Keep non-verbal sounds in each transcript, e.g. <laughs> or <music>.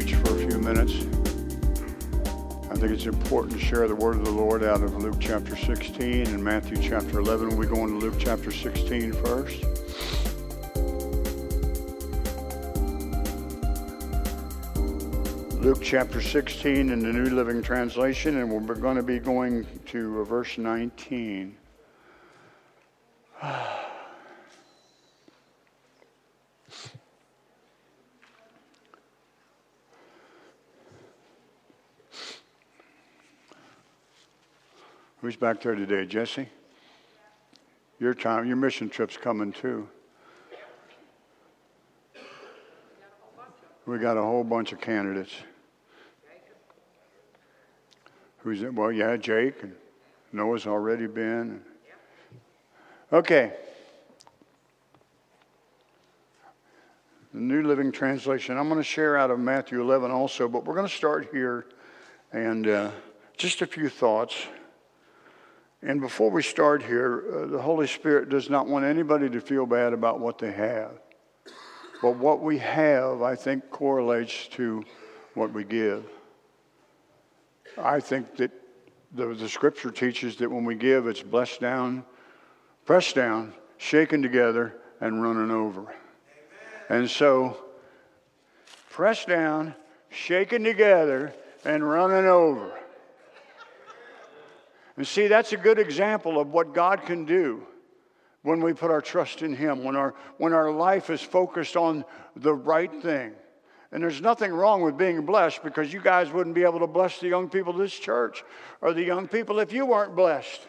preach for a few minutes. I think it's important to share the word of the Lord out of Luke chapter 16 and Matthew chapter 11. We go into Luke chapter 16 first. Luke chapter 16 in the New Living Translation, and we're going to be going to verse 19. <sighs> Who's back there today, Jesse? Your time, your mission trip's coming too. We got a whole bunch of candidates. Who's it? Well, yeah, Jake and Noah's already been. Okay. The New Living Translation. I'm going to share out of Matthew 11 also, but we're going to start here and uh, just a few thoughts. And before we start here, uh, the Holy Spirit does not want anybody to feel bad about what they have. But what we have, I think, correlates to what we give. I think that the, the scripture teaches that when we give, it's blessed down, pressed down, shaken together, and running over. Amen. And so, pressed down, shaken together, and running over. And see, that's a good example of what God can do when we put our trust in Him, when our, when our life is focused on the right thing. And there's nothing wrong with being blessed because you guys wouldn't be able to bless the young people of this church or the young people if you weren't blessed.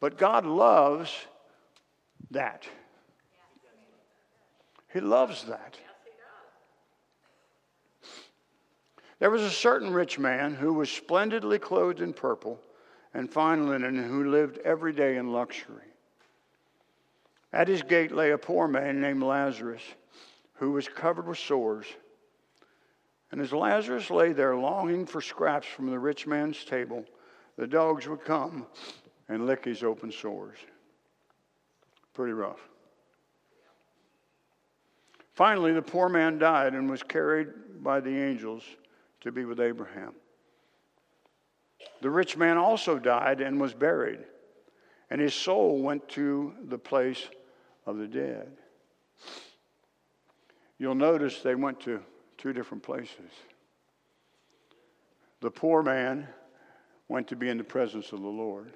But God loves that. He loves that. There was a certain rich man who was splendidly clothed in purple and fine linen, and who lived every day in luxury. At his gate lay a poor man named Lazarus, who was covered with sores. And as Lazarus lay there longing for scraps from the rich man's table, the dogs would come and lick his open sores. Pretty rough. Finally, the poor man died and was carried by the angels to be with Abraham. The rich man also died and was buried, and his soul went to the place of the dead. You'll notice they went to two different places. The poor man went to be in the presence of the Lord.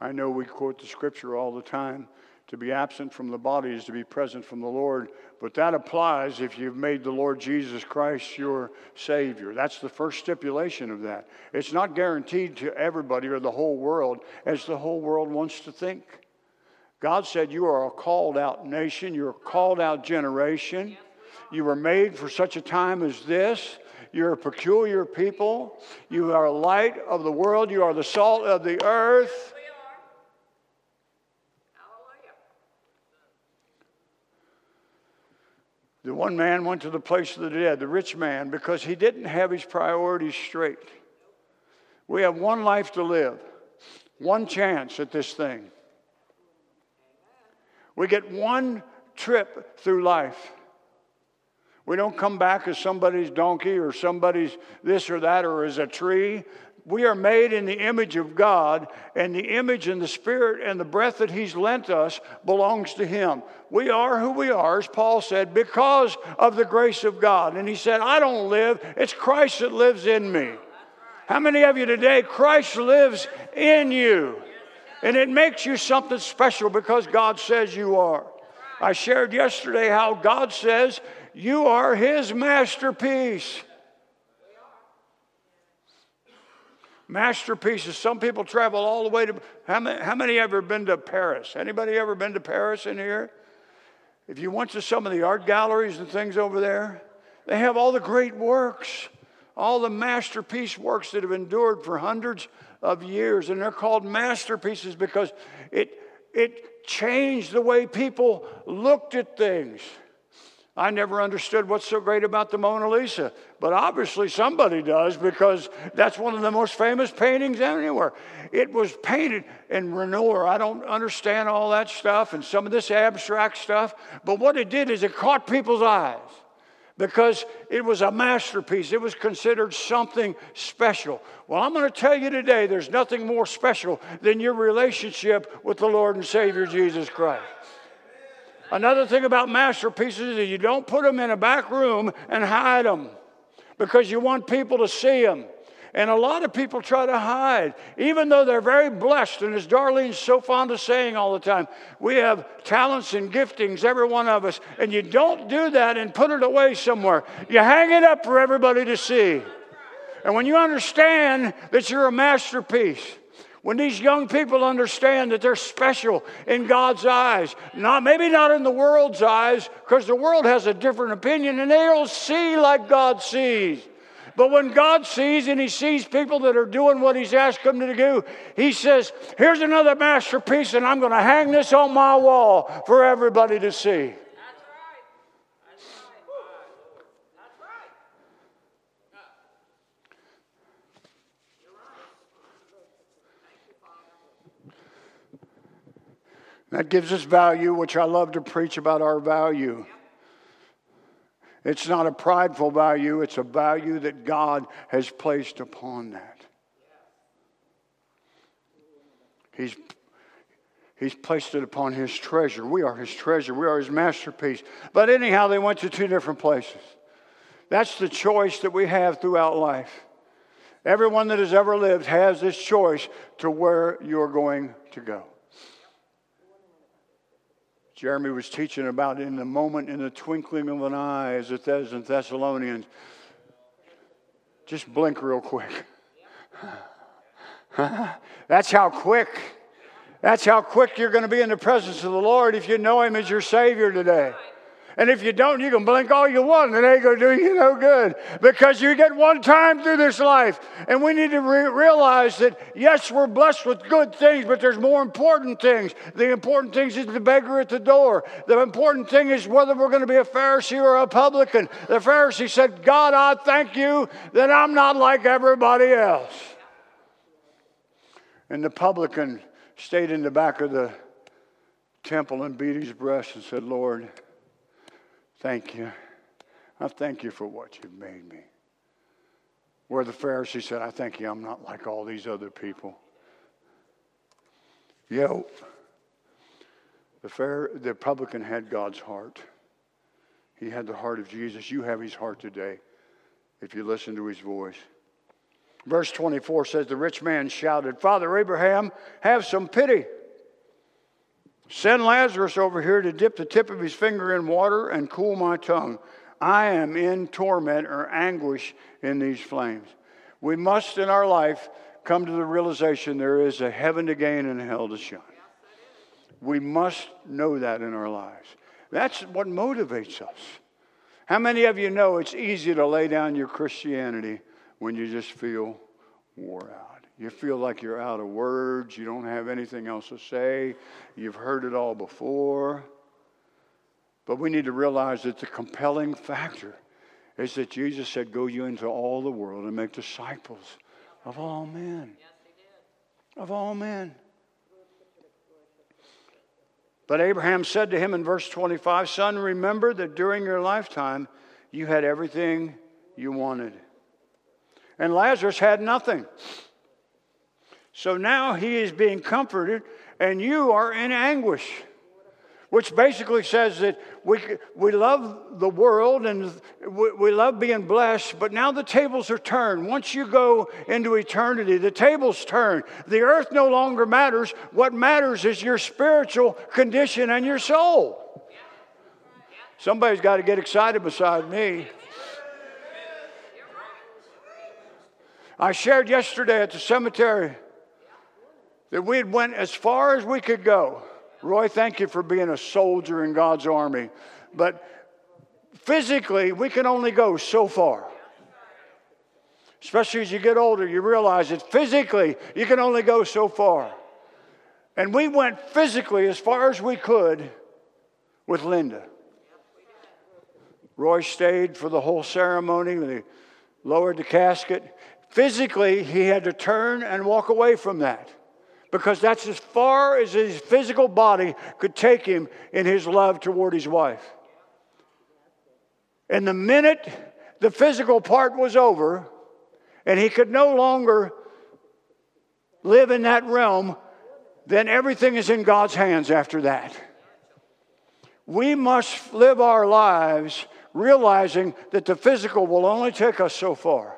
I know we quote the scripture all the time to be absent from the body is to be present from the Lord, but that applies if you've made the Lord Jesus Christ your Savior. That's the first stipulation of that. It's not guaranteed to everybody or the whole world as the whole world wants to think. God said, You are a called out nation, you're a called out generation. You were made for such a time as this. You're a peculiar people. You are a light of the world. You are the salt of the earth. The one man went to the place of the dead, the rich man, because he didn't have his priorities straight. We have one life to live, one chance at this thing. We get one trip through life. We don't come back as somebody's donkey or somebody's this or that or as a tree we are made in the image of God, and the image and the spirit and the breath that He's lent us belongs to Him. We are who we are, as Paul said, because of the grace of God. And he said, I don't live, it's Christ that lives in me. How many of you today, Christ lives in you? And it makes you something special because God says you are. I shared yesterday how God says you are His masterpiece. Masterpieces. Some people travel all the way to. How many, how many ever been to Paris? Anybody ever been to Paris in here? If you went to some of the art galleries and things over there, they have all the great works, all the masterpiece works that have endured for hundreds of years, and they're called masterpieces because it it changed the way people looked at things. I never understood what's so great about the Mona Lisa, but obviously somebody does because that's one of the most famous paintings anywhere. It was painted in Renoir. I don't understand all that stuff and some of this abstract stuff, but what it did is it caught people's eyes because it was a masterpiece. It was considered something special. Well, I'm going to tell you today there's nothing more special than your relationship with the Lord and Savior Jesus Christ. Another thing about masterpieces is you don't put them in a back room and hide them because you want people to see them. And a lot of people try to hide, even though they're very blessed. And as Darlene's so fond of saying all the time, we have talents and giftings, every one of us. And you don't do that and put it away somewhere. You hang it up for everybody to see. And when you understand that you're a masterpiece, when these young people understand that they're special in God's eyes, not maybe not in the world's eyes, because the world has a different opinion and they don't see like God sees. But when God sees and He sees people that are doing what He's asked them to do, He says, Here's another masterpiece, and I'm going to hang this on my wall for everybody to see. That gives us value, which I love to preach about our value. It's not a prideful value, it's a value that God has placed upon that. He's, he's placed it upon His treasure. We are His treasure, we are His masterpiece. But anyhow, they went to two different places. That's the choice that we have throughout life. Everyone that has ever lived has this choice to where you're going to go. Jeremy was teaching about in the moment, in the twinkling of an eye, as it says in Thessalonians. Just blink real quick. <laughs> That's how quick. That's how quick you're going to be in the presence of the Lord if you know Him as your Savior today. And if you don't, you can blink all you want, and it ain't going to do you no good because you get one time through this life. And we need to re- realize that, yes, we're blessed with good things, but there's more important things. The important things is the beggar at the door. The important thing is whether we're going to be a Pharisee or a publican. The Pharisee said, God, I thank you that I'm not like everybody else. And the publican stayed in the back of the temple and beat his breast and said, Lord, Thank you. I thank you for what you've made me. Where the Pharisee said, I thank you, I'm not like all these other people. Yo, the, fair, the publican had God's heart. He had the heart of Jesus. You have his heart today if you listen to his voice. Verse 24 says, The rich man shouted, Father Abraham, have some pity. Send Lazarus over here to dip the tip of his finger in water and cool my tongue. I am in torment or anguish in these flames. We must, in our life, come to the realization there is a heaven to gain and a hell to shun. We must know that in our lives. That's what motivates us. How many of you know it's easy to lay down your Christianity when you just feel wore out? You feel like you're out of words. You don't have anything else to say. You've heard it all before. But we need to realize that the compelling factor is that Jesus said, Go you into all the world and make disciples of all men. Of all men. But Abraham said to him in verse 25, Son, remember that during your lifetime you had everything you wanted. And Lazarus had nothing. So now he is being comforted, and you are in anguish. Which basically says that we, we love the world and we, we love being blessed, but now the tables are turned. Once you go into eternity, the tables turn. The earth no longer matters. What matters is your spiritual condition and your soul. Somebody's got to get excited beside me. I shared yesterday at the cemetery that we had went as far as we could go. Roy, thank you for being a soldier in God's army. But physically, we can only go so far. Especially as you get older, you realize that physically, you can only go so far. And we went physically as far as we could with Linda. Roy stayed for the whole ceremony. They lowered the casket. Physically, he had to turn and walk away from that because that's as far as his physical body could take him in his love toward his wife. And the minute the physical part was over, and he could no longer live in that realm, then everything is in God's hands after that. We must live our lives realizing that the physical will only take us so far.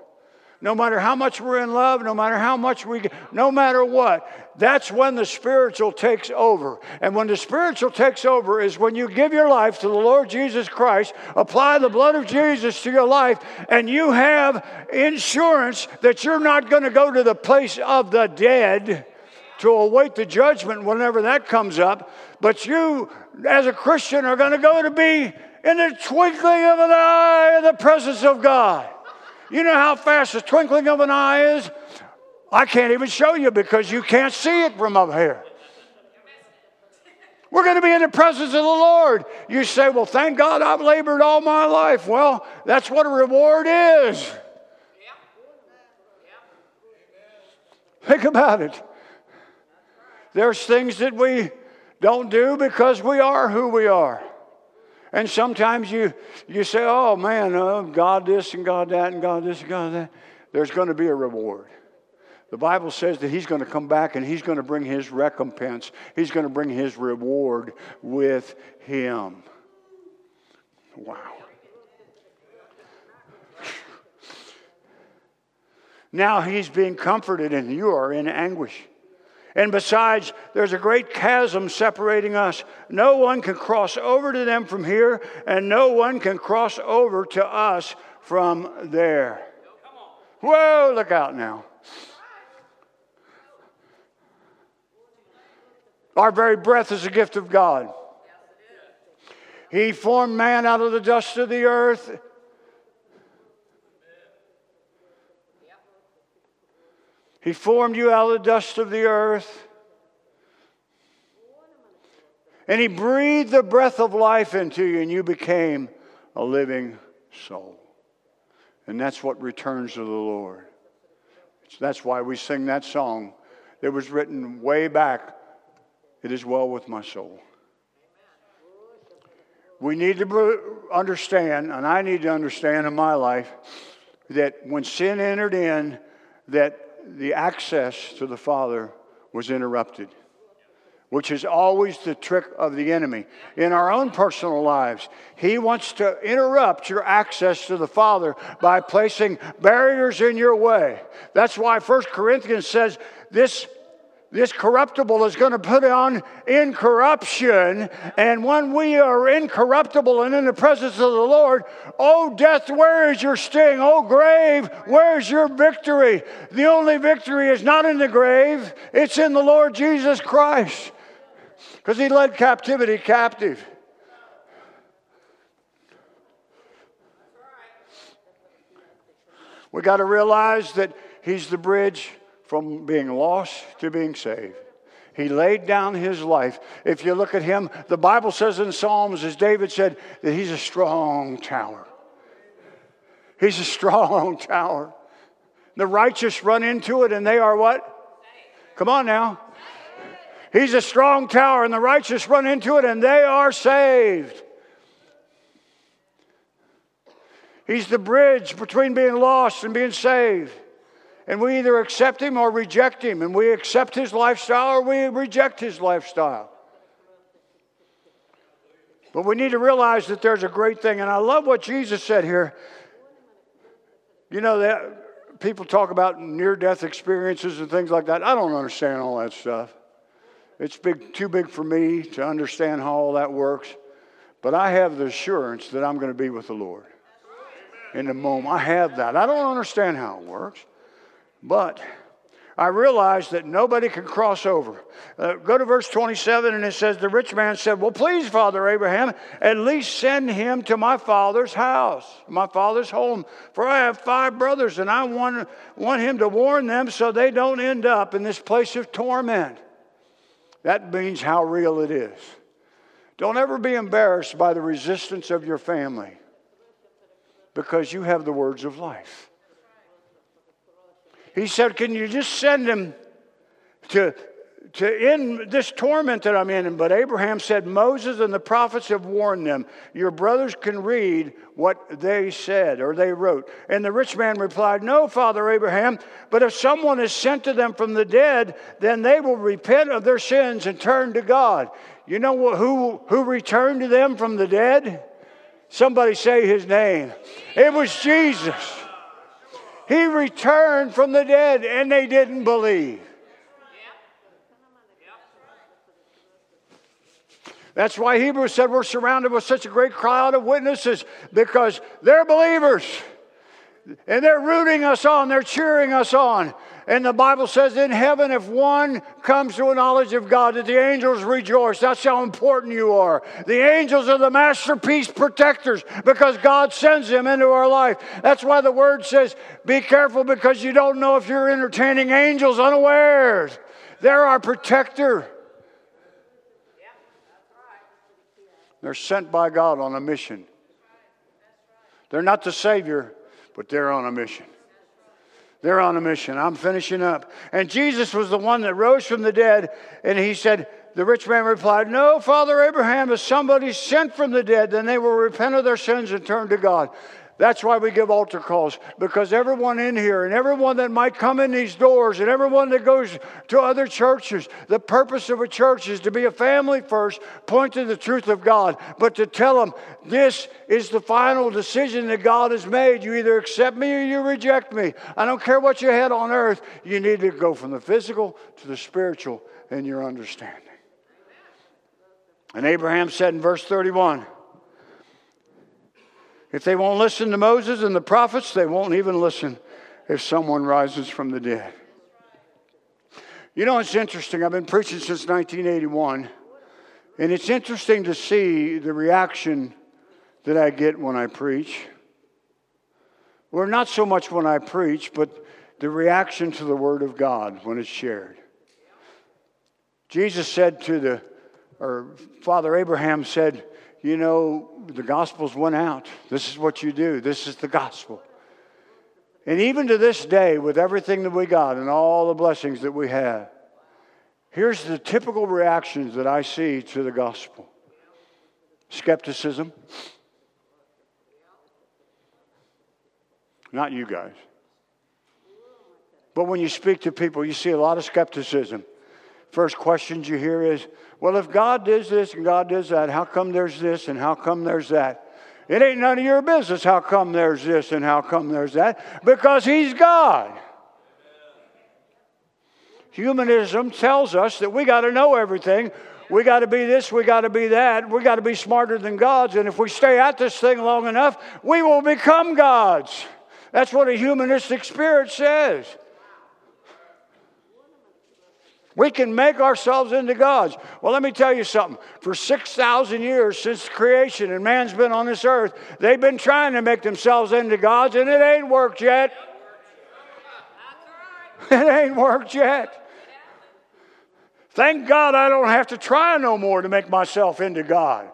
No matter how much we're in love, no matter how much we, no matter what, that's when the spiritual takes over. And when the spiritual takes over is when you give your life to the Lord Jesus Christ, apply the blood of Jesus to your life, and you have insurance that you're not going to go to the place of the dead to await the judgment whenever that comes up. But you, as a Christian, are going to go to be in the twinkling of an eye in the presence of God. You know how fast the twinkling of an eye is? I can't even show you because you can't see it from up here. We're going to be in the presence of the Lord. You say, Well, thank God I've labored all my life. Well, that's what a reward is. Think about it. There's things that we don't do because we are who we are. And sometimes you, you say, oh man, uh, God this and God that and God this and God that. There's going to be a reward. The Bible says that He's going to come back and He's going to bring His recompense. He's going to bring His reward with Him. Wow. Now He's being comforted and you are in anguish. And besides, there's a great chasm separating us. No one can cross over to them from here, and no one can cross over to us from there. Whoa, look out now. Our very breath is a gift of God. He formed man out of the dust of the earth. He formed you out of the dust of the earth. And He breathed the breath of life into you, and you became a living soul. And that's what returns to the Lord. That's why we sing that song that was written way back It is well with my soul. We need to understand, and I need to understand in my life, that when sin entered in, that the access to the Father was interrupted, which is always the trick of the enemy. In our own personal lives, he wants to interrupt your access to the Father by placing barriers in your way. That's why 1 Corinthians says this this corruptible is going to put on incorruption. And when we are incorruptible and in the presence of the Lord, oh, death, where is your sting? Oh, grave, where's your victory? The only victory is not in the grave, it's in the Lord Jesus Christ because he led captivity captive. We got to realize that he's the bridge from being lost to being saved. He laid down his life. If you look at him, the Bible says in Psalms, as David said, that he's a strong tower. He's a <laughs> strong tower. The righteous run into it and they are what? Come on now. He's a strong tower and the righteous run into it and they are saved. He's the bridge between being lost and being saved. And we either accept him or reject him. And we accept his lifestyle or we reject his lifestyle. But we need to realize that there's a great thing. And I love what Jesus said here. You know, that people talk about near death experiences and things like that. I don't understand all that stuff. It's big, too big for me to understand how all that works. But I have the assurance that I'm going to be with the Lord in the moment. I have that. I don't understand how it works. But I realized that nobody can cross over. Uh, go to verse 27, and it says, The rich man said, Well, please, Father Abraham, at least send him to my father's house, my father's home. For I have five brothers, and I want, want him to warn them so they don't end up in this place of torment. That means how real it is. Don't ever be embarrassed by the resistance of your family because you have the words of life. He said, Can you just send him to to end this torment that I'm in. But Abraham said, Moses and the prophets have warned them. Your brothers can read what they said or they wrote. And the rich man replied, No, Father Abraham, but if someone is sent to them from the dead, then they will repent of their sins and turn to God. You know who, who returned to them from the dead? Somebody say his name. It was Jesus. He returned from the dead and they didn't believe. That's why Hebrews said we're surrounded with such a great crowd of witnesses because they're believers. And they're rooting us on, they're cheering us on. And the Bible says in heaven, if one comes to a knowledge of God, that the angels rejoice. That's how important you are. The angels are the masterpiece protectors because God sends them into our life. That's why the word says, be careful because you don't know if you're entertaining angels unawares. They're our protector. They're sent by God on a mission. They're not the Savior, but they're on a mission. They're on a mission. I'm finishing up. And Jesus was the one that rose from the dead, and he said, the rich man replied, No, Father Abraham, if somebody sent from the dead, then they will repent of their sins and turn to God. That's why we give altar calls, because everyone in here and everyone that might come in these doors and everyone that goes to other churches, the purpose of a church is to be a family first, point to the truth of God, but to tell them this is the final decision that God has made. You either accept me or you reject me. I don't care what you had on earth, you need to go from the physical to the spiritual in your understanding. And Abraham said in verse 31, if they won't listen to Moses and the prophets, they won't even listen if someone rises from the dead. You know, it's interesting. I've been preaching since 1981, and it's interesting to see the reaction that I get when I preach. Well, not so much when I preach, but the reaction to the Word of God when it's shared. Jesus said to the, or Father Abraham said, you know, the Gospels went out. This is what you do, this is the gospel. And even to this day, with everything that we got and all the blessings that we have, here's the typical reactions that I see to the gospel skepticism. Not you guys. But when you speak to people, you see a lot of skepticism. First questions you hear is, well, if God does this and God does that, how come there's this and how come there's that? It ain't none of your business how come there's this and how come there's that, because He's God. Humanism tells us that we got to know everything. We got to be this, we got to be that, we got to be smarter than gods. And if we stay at this thing long enough, we will become gods. That's what a humanistic spirit says. We can make ourselves into gods. Well, let me tell you something. For 6,000 years since creation and man's been on this earth, they've been trying to make themselves into gods, and it ain't worked yet. <laughs> It ain't worked yet. Thank God I don't have to try no more to make myself into God.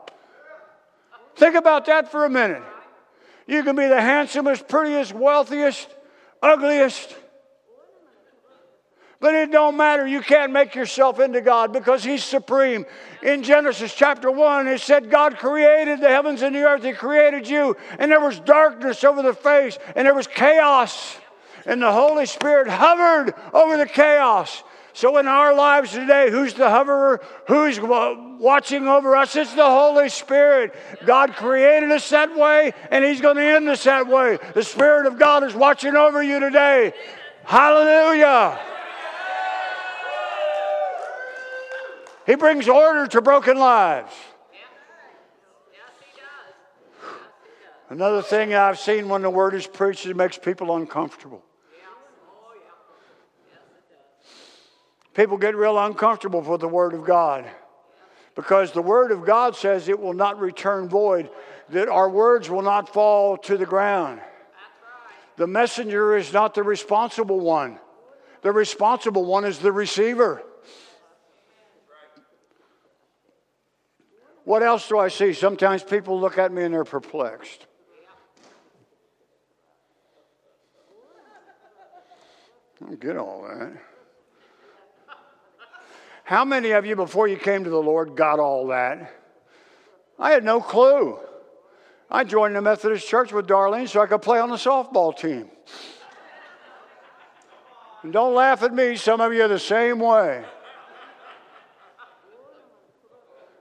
Think about that for a minute. You can be the handsomest, prettiest, wealthiest, ugliest, but it don't matter. You can't make yourself into God because He's supreme. In Genesis chapter 1, it said God created the heavens and the earth. He created you. And there was darkness over the face, and there was chaos. And the Holy Spirit hovered over the chaos. So in our lives today, who's the hoverer? Who's watching over us? It's the Holy Spirit. God created us that way, and He's going to end us that way. The Spirit of God is watching over you today. Hallelujah. He brings order to broken lives. Another thing I've seen when the word is preached, it makes people uncomfortable. People get real uncomfortable with the word of God because the word of God says it will not return void, that our words will not fall to the ground. The messenger is not the responsible one, the responsible one is the receiver. What else do I see? Sometimes people look at me and they're perplexed. I don't get all that. How many of you, before you came to the Lord, got all that? I had no clue. I joined the Methodist Church with Darlene so I could play on the softball team. And don't laugh at me, some of you are the same way.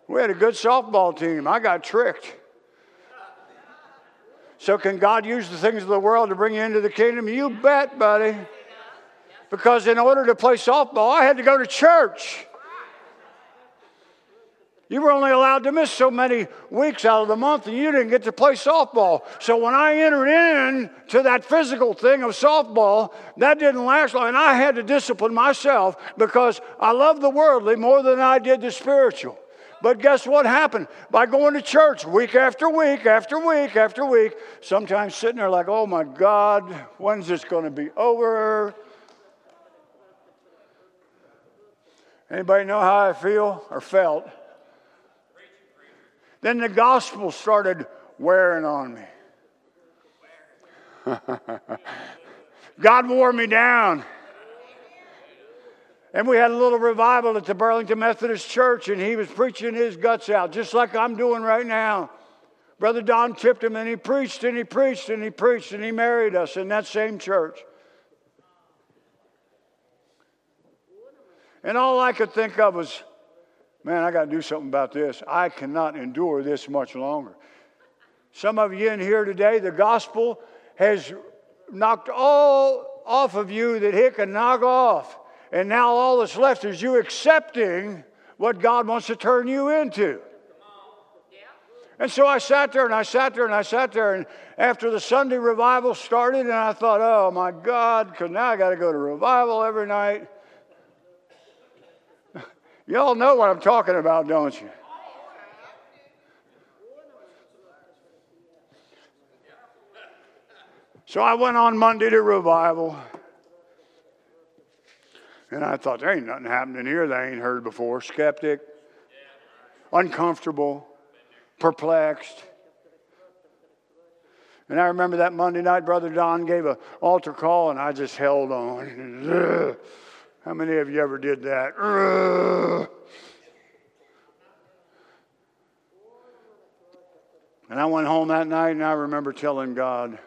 We had a good softball team. I got tricked. So, can God use the things of the world to bring you into the kingdom? You bet, buddy. Because in order to play softball, I had to go to church. You were only allowed to miss so many weeks out of the month, and you didn't get to play softball. So when I entered in to that physical thing of softball, that didn't last long. And I had to discipline myself because I loved the worldly more than I did the spiritual. But guess what happened? By going to church week after week after week after week, sometimes sitting there like, oh my God, when's this going to be over? Anybody know how I feel or felt? Then the gospel started wearing on me. <laughs> God wore me down. And we had a little revival at the Burlington Methodist Church, and he was preaching his guts out, just like I'm doing right now. Brother Don tipped him, and he preached, and he preached, and he preached, and he married us in that same church. And all I could think of was, man, I got to do something about this. I cannot endure this much longer. Some of you in here today, the gospel has knocked all off of you that it can knock off. And now all that's left is you accepting what God wants to turn you into. And so I sat there and I sat there and I sat there. And after the Sunday revival started, and I thought, oh my God, because now I got to go to revival every night. <laughs> Y'all know what I'm talking about, don't you? So I went on Monday to revival. And I thought, there ain't nothing happening here that I ain't heard before. Skeptic, uncomfortable, perplexed. And I remember that Monday night, Brother Don gave an altar call, and I just held on. How many of you ever did that? And I went home that night and I remember telling God,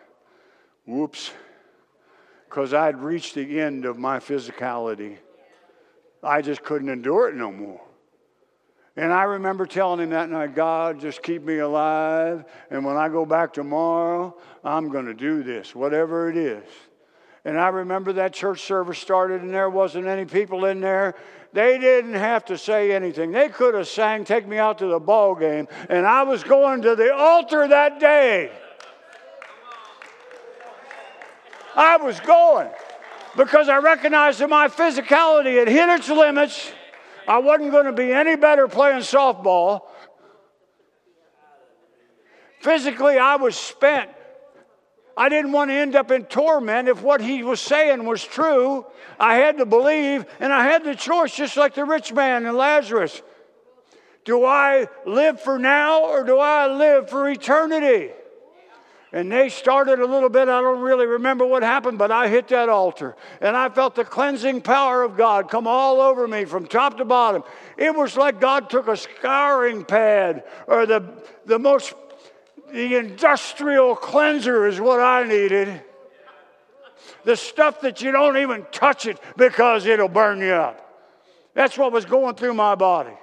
whoops, because I'd reached the end of my physicality. I just couldn't endure it no more. And I remember telling him that night, God, just keep me alive. And when I go back tomorrow, I'm going to do this, whatever it is. And I remember that church service started and there wasn't any people in there. They didn't have to say anything. They could have sang Take Me Out to the Ball Game. And I was going to the altar that day. I was going because I recognized that my physicality had hit its limits. I wasn't going to be any better playing softball. Physically, I was spent. I didn't want to end up in torment if what he was saying was true. I had to believe, and I had the choice, just like the rich man and Lazarus. Do I live for now or do I live for eternity? And they started a little bit. I don't really remember what happened, but I hit that altar. And I felt the cleansing power of God come all over me from top to bottom. It was like God took a scouring pad or the, the most the industrial cleanser is what I needed. The stuff that you don't even touch it because it'll burn you up. That's what was going through my body.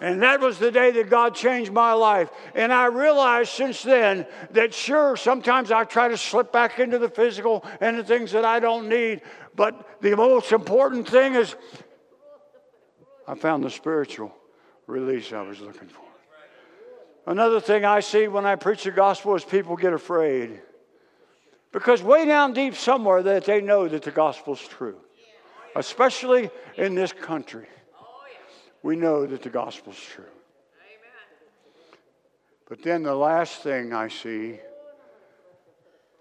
And that was the day that God changed my life. And I realized since then that sure, sometimes I try to slip back into the physical and the things that I don't need. But the most important thing is I found the spiritual release I was looking for. Another thing I see when I preach the gospel is people get afraid. Because way down deep somewhere that they know that the gospel's true. Especially in this country. We know that the gospel's true. Amen. But then the last thing I see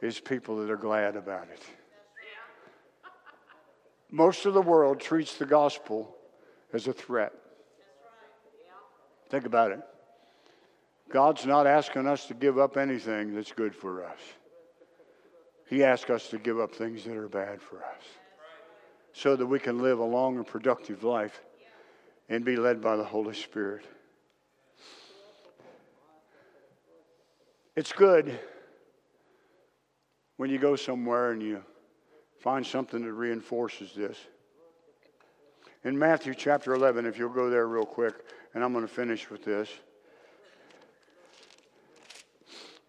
is people that are glad about it. Most of the world treats the gospel as a threat. Think about it. God's not asking us to give up anything that's good for us. He asks us to give up things that are bad for us so that we can live a long and productive life and be led by the Holy Spirit. It's good when you go somewhere and you find something that reinforces this. In Matthew chapter 11, if you'll go there real quick, and I'm going to finish with this.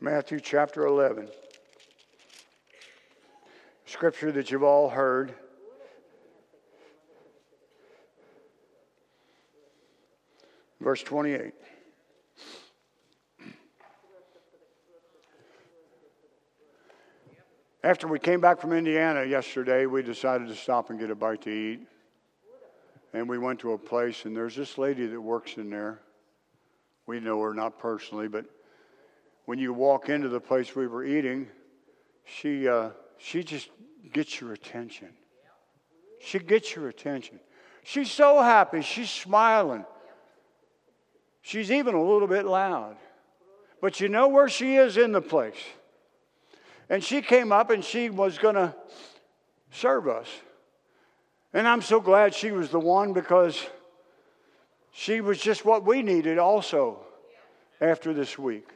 Matthew chapter 11. Scripture that you've all heard. Verse 28. After we came back from Indiana yesterday, we decided to stop and get a bite to eat. And we went to a place, and there's this lady that works in there. We know her not personally, but when you walk into the place we were eating, she, uh, she just gets your attention. She gets your attention. She's so happy. She's smiling. She's even a little bit loud. But you know where she is in the place. And she came up and she was going to serve us. And I'm so glad she was the one because she was just what we needed also after this week.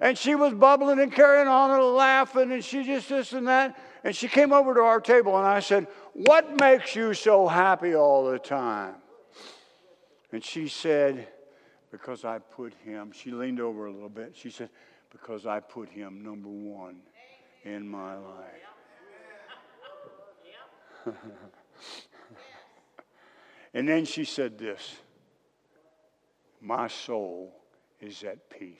And she was bubbling and carrying on and laughing, and she just this and that. And she came over to our table, and I said, What makes you so happy all the time? And she said, Because I put him, she leaned over a little bit. She said, Because I put him number one in my life. <laughs> and then she said this My soul is at peace.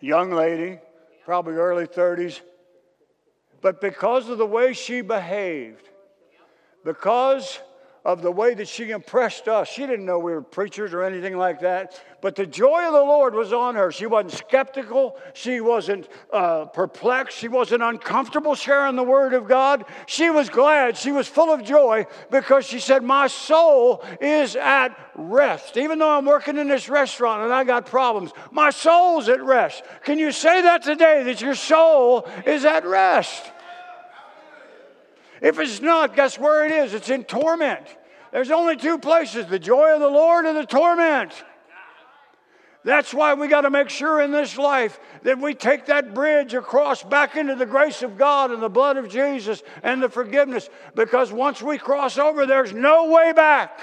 Young lady, probably early 30s, but because of the way she behaved, because of the way that she impressed us. She didn't know we were preachers or anything like that, but the joy of the Lord was on her. She wasn't skeptical, she wasn't uh, perplexed, she wasn't uncomfortable sharing the Word of God. She was glad, she was full of joy because she said, My soul is at rest. Even though I'm working in this restaurant and I got problems, my soul's at rest. Can you say that today, that your soul is at rest? If it's not, guess where it is? It's in torment. There's only two places the joy of the Lord and the torment. That's why we got to make sure in this life that we take that bridge across back into the grace of God and the blood of Jesus and the forgiveness. Because once we cross over, there's no way back.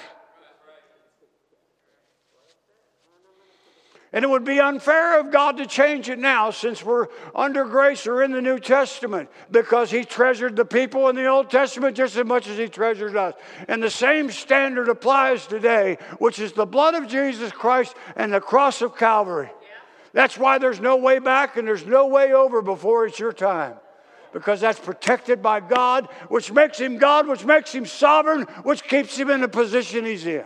And it would be unfair of God to change it now since we're under grace or in the New Testament because He treasured the people in the Old Testament just as much as He treasured us. And the same standard applies today, which is the blood of Jesus Christ and the cross of Calvary. That's why there's no way back and there's no way over before it's your time. Because that's protected by God, which makes him God, which makes him sovereign, which keeps him in the position he's in.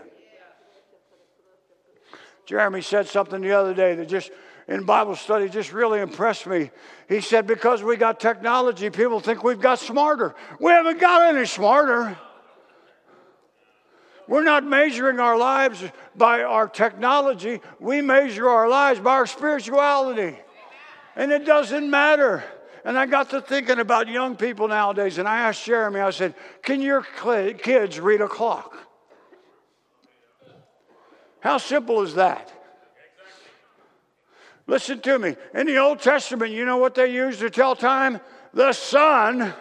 Jeremy said something the other day that just in Bible study just really impressed me. He said, Because we got technology, people think we've got smarter. We haven't got any smarter. We're not measuring our lives by our technology, we measure our lives by our spirituality. And it doesn't matter. And I got to thinking about young people nowadays, and I asked Jeremy, I said, Can your kids read a clock? How simple is that? Listen to me. In the Old Testament, you know what they used to tell time? The sun.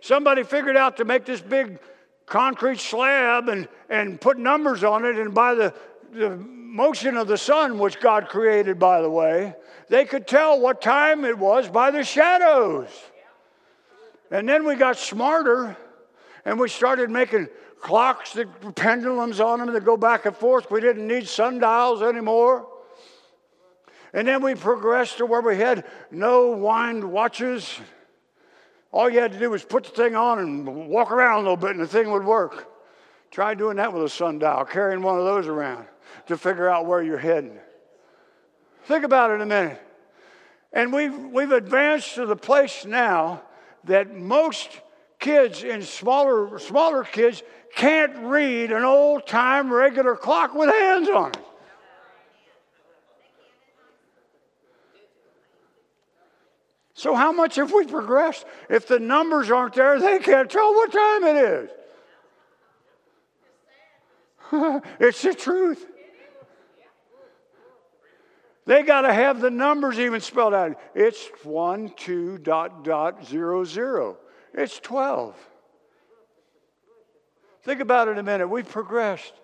Somebody figured out to make this big concrete slab and, and put numbers on it, and by the, the motion of the sun, which God created, by the way, they could tell what time it was by the shadows. And then we got smarter and we started making clocks, the pendulums on them that go back and forth. We didn't need sundials anymore. And then we progressed to where we had no wind watches. All you had to do was put the thing on and walk around a little bit, and the thing would work. Try doing that with a sundial, carrying one of those around to figure out where you're heading. Think about it a minute. And we've, we've advanced to the place now that most kids and smaller, smaller kids can't read an old time regular clock with hands on it. So, how much have we progressed? If the numbers aren't there, they can't tell what time it is. <laughs> it's the truth. They got to have the numbers even spelled out. It's one, two, dot, dot, zero, zero. It's 12. Think about it a minute. We've progressed,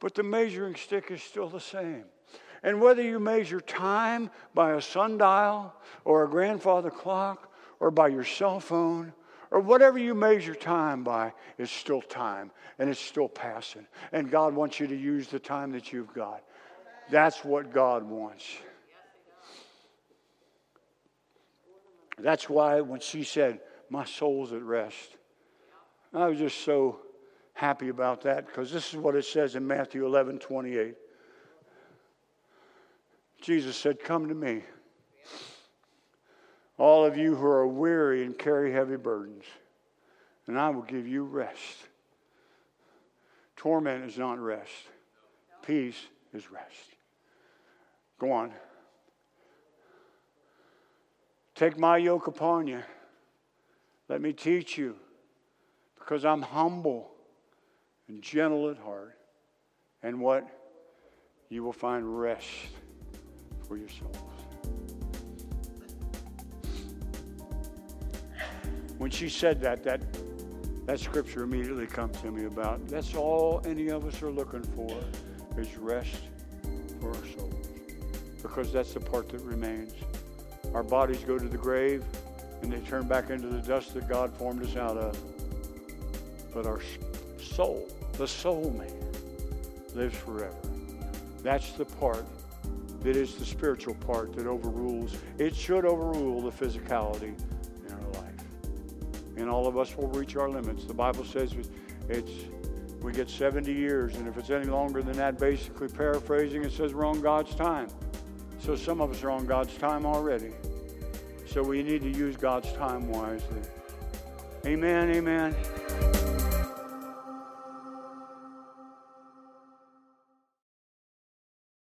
but the measuring stick is still the same. And whether you measure time by a sundial or a grandfather clock or by your cell phone or whatever you measure time by, it's still time and it's still passing. And God wants you to use the time that you've got. That's what God wants. That's why when she said, My soul's at rest, I was just so happy about that because this is what it says in Matthew 11 28. Jesus said, Come to me, all of you who are weary and carry heavy burdens, and I will give you rest. Torment is not rest, peace is rest. Go on. Take my yoke upon you. Let me teach you, because I'm humble and gentle at heart. And what? You will find rest for your souls. When she said that, that that scripture immediately comes to me about that's all any of us are looking for is rest for our souls. Because that's the part that remains. Our bodies go to the grave and they turn back into the dust that God formed us out of. But our soul, the soul man, lives forever. That's the part that is the spiritual part that overrules. It should overrule the physicality in our life. And all of us will reach our limits. The Bible says it's we get 70 years, and if it's any longer than that, basically paraphrasing, it says we're on God's time. So some of us are on God's time already. So we need to use God's time wisely. Amen, amen.